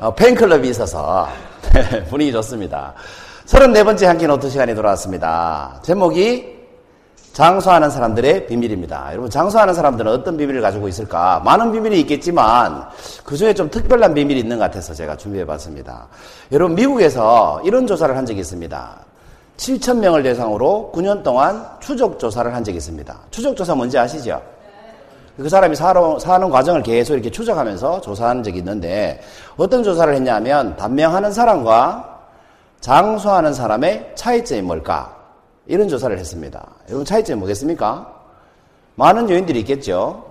어, 팬클럽이 있어서 분위기 좋습니다. 34번째 한끼 노트 시간이 돌아왔습니다. 제목이 장수하는 사람들의 비밀입니다. 여러분, 장수하는 사람들은 어떤 비밀을 가지고 있을까? 많은 비밀이 있겠지만, 그 중에 좀 특별한 비밀이 있는 것 같아서 제가 준비해 봤습니다. 여러분, 미국에서 이런 조사를 한 적이 있습니다. 7,000명을 대상으로 9년 동안 추적 조사를 한 적이 있습니다. 추적 조사 뭔지 아시죠? 그 사람이 사러, 사는 과정을 계속 이렇게 추적하면서 조사한 적이 있는데 어떤 조사를 했냐면 단명하는 사람과 장수하는 사람의 차이점이 뭘까? 이런 조사를 했습니다. 여러분 차이점이 뭐겠습니까? 많은 요인들이 있겠죠.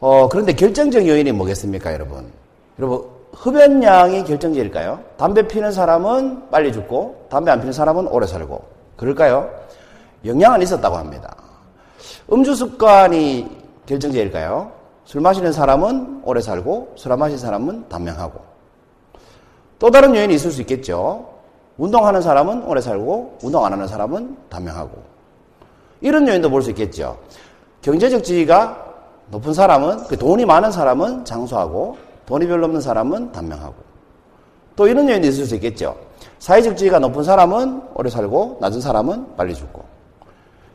어, 그런데 결정적 요인이 뭐겠습니까, 여러분? 여러분, 흡연량이 결정적일까요? 담배 피는 사람은 빨리 죽고, 담배 안 피는 사람은 오래 살고. 그럴까요? 영향은 있었다고 합니다. 음주 습관이 결정적일까요? 술 마시는 사람은 오래 살고, 술 안 마시는 사람은 단명하고. 또 다른 요인이 있을 수 있겠죠. 운동하는 사람은 오래 살고, 운동 안 하는 사람은 단명하고. 이런 요인도 볼 수 있겠죠. 경제적 지위가 높은 사람은, 그 돈이 많은 사람은 장수하고, 돈이 별로 없는 사람은 단명하고. 또 이런 요인도 있을 수 있겠죠. 사회적 지위가 높은 사람은 오래 살고, 낮은 사람은 빨리 죽고.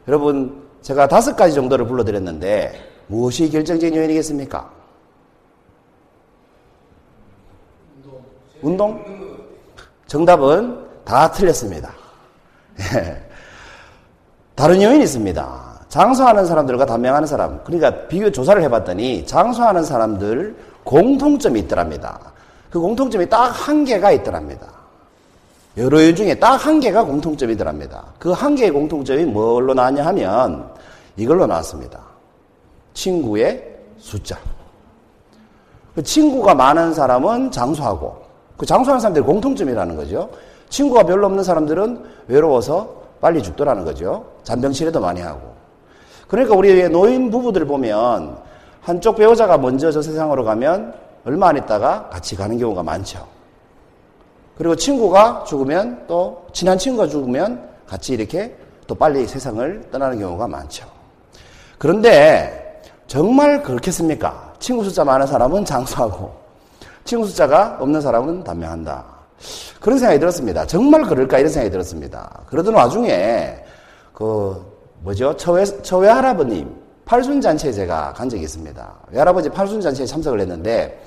여러분, 제가 다섯 가지 정도를 불러드렸는데, 무엇이 결정적인 요인이겠습니까? 운동? 정답은 다 틀렸습니다. 다른 요인이 있습니다. 장수하는 사람들과 단명하는 사람. 그러니까 비교 조사를 해봤더니 장수하는 사람들 공통점이 있더랍니다. 그 공통점이 딱 한 개가 있더랍니다. 여러 요인 중에 딱 한 개가 공통점이더랍니다. 그 한 개의 공통점이 뭘로 나왔냐 하면 이걸로 나왔습니다. 친구의 숫자. 그 친구가 많은 사람은 장수하고, 그 장수하는 사람들의 공통점이라는 거죠. 친구가 별로 없는 사람들은 외로워서 빨리 죽더라는 거죠. 잔병치레도 많이 하고. 그러니까 우리 노인 부부들 보면 한쪽 배우자가 먼저 저 세상으로 가면 얼마 안 있다가 같이 가는 경우가 많죠. 그리고 친구가 죽으면 또 친한 친구가 죽으면 같이 이렇게 또 빨리 세상을 떠나는 경우가 많죠. 그런데 정말 그렇겠습니까? 친구 숫자 많은 사람은 장수하고 친구 숫자가 없는 사람은 단명한다. 그런 생각이 들었습니다. 정말 그럴까 이런 생각이 들었습니다. 그러던 와중에 그 뭐죠? 처외 처외 할아버님 팔순 잔치에 제가 간 적이 있습니다. 외할아버지 팔순 잔치에 참석을 했는데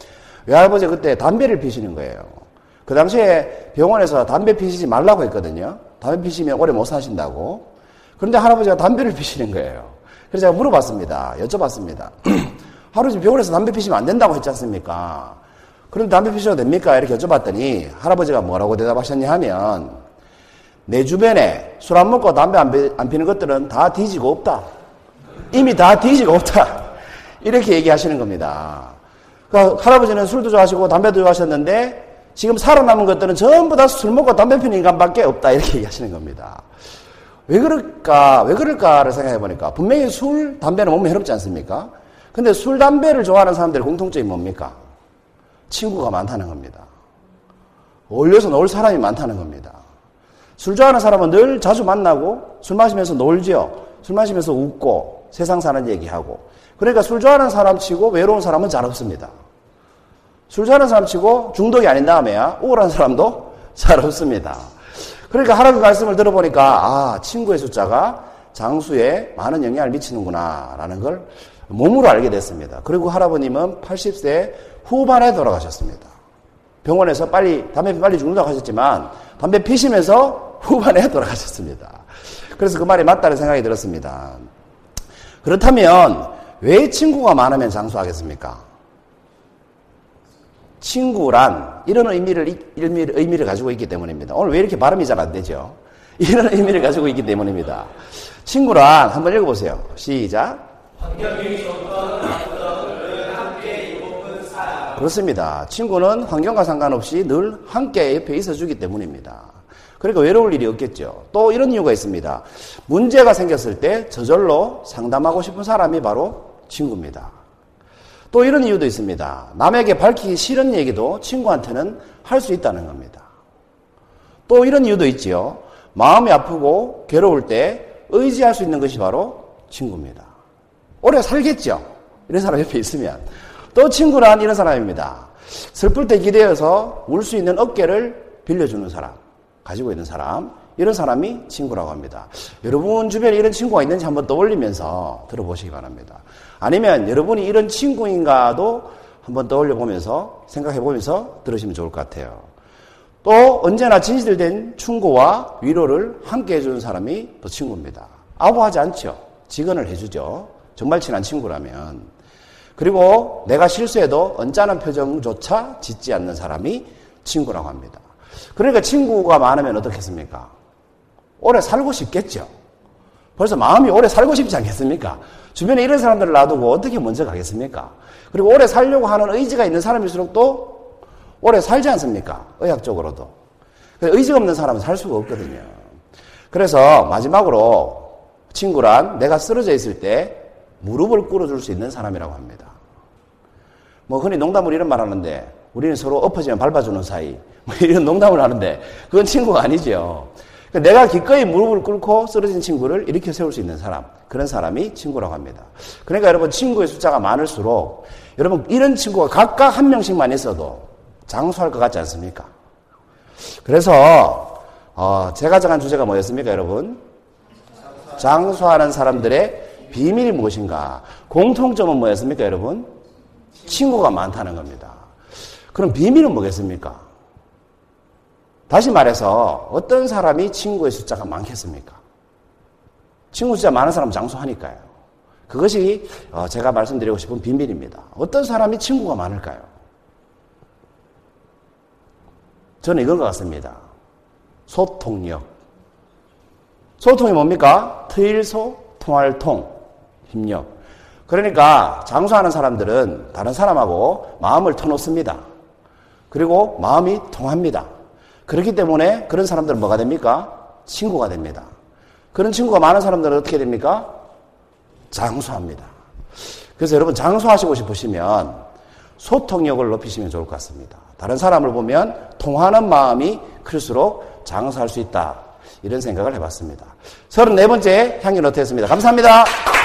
외할아버지 그때 담배를 피시는 거예요. 그 당시에 병원에서 담배 피시지 말라고 했거든요. 담배 피시면 오래 못 사신다고. 그런데 할아버지가 담배를 피시는 거예요. 그래서 제가 물어봤습니다. 여쭤봤습니다. 할아버지 병원에서 담배 피시면 안 된다고 했지 않습니까? 그럼 담배 피셔도 됩니까? 이렇게 여쭤봤더니 할아버지가 뭐라고 대답하셨냐 하면 내 주변에 술 안 먹고 담배 안, 피, 안 피는 것들은 다 뒤지고 없다. 이미 다 뒤지고 없다. 이렇게 얘기하시는 겁니다. 그러니까 할아버지는 술도 좋아하시고 담배도 좋아하셨는데 지금 살아남은 것들은 전부 다 술 먹고 담배 피는 인간밖에 없다. 이렇게 얘기하시는 겁니다. 왜 그럴까, 왜 그럴까를 생각해 보니까 분명히 술, 담배는 몸에 해롭지 않습니까? 근데 술, 담배를 좋아하는 사람들의 공통점이 뭡니까? 친구가 많다는 겁니다. 어울려서 놀 사람이 많다는 겁니다. 술 좋아하는 사람은 늘 자주 만나고 술 마시면서 놀죠. 술 마시면서 웃고 세상 사는 얘기하고. 그러니까 술 좋아하는 사람 치고 외로운 사람은 잘 없습니다. 술 좋아하는 사람 치고 중독이 아닌 다음에야 우울한 사람도 잘 없습니다. 그러니까 하나님 말씀을 들어보니까 아 친구의 숫자가 장수에 많은 영향을 미치는구나라는 걸 몸으로 알게 됐습니다. 그리고 할아버님은 80세 후반에 돌아가셨습니다. 병원에서 빨리 담배 빨리 죽는다고 하셨지만 담배 피시면서 후반에 돌아가셨습니다. 그래서 그 말이 맞다는 생각이 들었습니다. 그렇다면 왜 친구가 많으면 장수하겠습니까? 친구란 이런 의미를, 의미를, 의미를 가지고 있기 때문입니다. 오늘 왜 이렇게 발음이 잘 안 되죠? 이런 의미를 가지고 있기 때문입니다. 친구란 한번 읽어보세요. 시작. 그렇습니다. 친구는 환경과 상관없이 늘 함께 옆에 있어주기 때문입니다. 그러니까 외로울 일이 없겠죠. 또 이런 이유가 있습니다. 문제가 생겼을 때 저절로 상담하고 싶은 사람이 바로 친구입니다. 또 이런 이유도 있습니다. 남에게 밝히기 싫은 얘기도 친구한테는 할 수 있다는 겁니다. 또 이런 이유도 있지요. 마음이 아프고 괴로울 때 의지할 수 있는 것이 바로 친구입니다. 오래 살겠죠. 이런 사람 옆에 있으면. 또 친구란 이런 사람입니다. 슬플 때 기대어서 울 수 있는 어깨를 빌려주는 사람, 가지고 있는 사람, 이런 사람이 친구라고 합니다. 여러분 주변에 이런 친구가 있는지 한번 떠올리면서 들어보시기 바랍니다. 아니면 여러분이 이런 친구인가도 한번 떠올려 보면서 생각해 보면서 들으시면 좋을 것 같아요. 또 언제나 진실된 충고와 위로를 함께 해주는 사람이 또 친구입니다. 아부하지 않죠. 직언을 해주죠. 정말 친한 친구라면. 그리고 내가 실수해도 언짢은 표정조차 짓지 않는 사람이 친구라고 합니다. 그러니까 친구가 많으면 어떻겠습니까? 오래 살고 싶겠죠. 벌써 마음이 오래 살고 싶지 않겠습니까? 주변에 이런 사람들을 놔두고 어떻게 먼저 가겠습니까? 그리고 오래 살려고 하는 의지가 있는 사람일수록 또 오래 살지 않습니까? 의학적으로도. 의지가 없는 사람은 살 수가 없거든요. 그래서 마지막으로 친구란 내가 쓰러져 있을 때 무릎을 꿇어줄 수 있는 사람이라고 합니다. 뭐 흔히 농담으로 이런 말 하는데 우리는 서로 엎어지면 밟아주는 사이 뭐 이런 농담을 하는데 그건 친구가 아니죠. 그러니까 내가 기꺼이 무릎을 꿇고 쓰러진 친구를 일으켜 세울 수 있는 사람 그런 사람이 친구라고 합니다. 그러니까 여러분 친구의 숫자가 많을수록 여러분 이런 친구가 각각 한 명씩만 있어도 장수할 것 같지 않습니까? 그래서 어, 제가 정한 주제가 뭐였습니까, 여러분? 장수하는 사람들의 비밀이 무엇인가? 공통점은 뭐였습니까, 여러분? 친구가 많다는 겁니다. 그럼 비밀은 뭐겠습니까? 다시 말해서 어떤 사람이 친구의 숫자가 많겠습니까? 친구 숫자 많은 사람은 장수하니까요. 그것이 어, 제가 말씀드리고 싶은 비밀입니다. 어떤 사람이 친구가 많을까요? 저는 이건 것 같습니다. 소통력. 소통이 뭡니까? 트일소, 통할 통, 힘력. 그러니까 장수하는 사람들은 다른 사람하고 마음을 터놓습니다. 그리고 마음이 통합니다. 그렇기 때문에 그런 사람들은 뭐가 됩니까? 친구가 됩니다. 그런 친구가 많은 사람들은 어떻게 됩니까? 장수합니다. 그래서 여러분 장수하시고 싶으시면 소통력을 높이시면 좋을 것 같습니다. 다른 사람을 보면 통하는 마음이 클수록 장수할 수 있다. 이런 생각을 해봤습니다. 34번째 향기 노트였습니다. 감사합니다.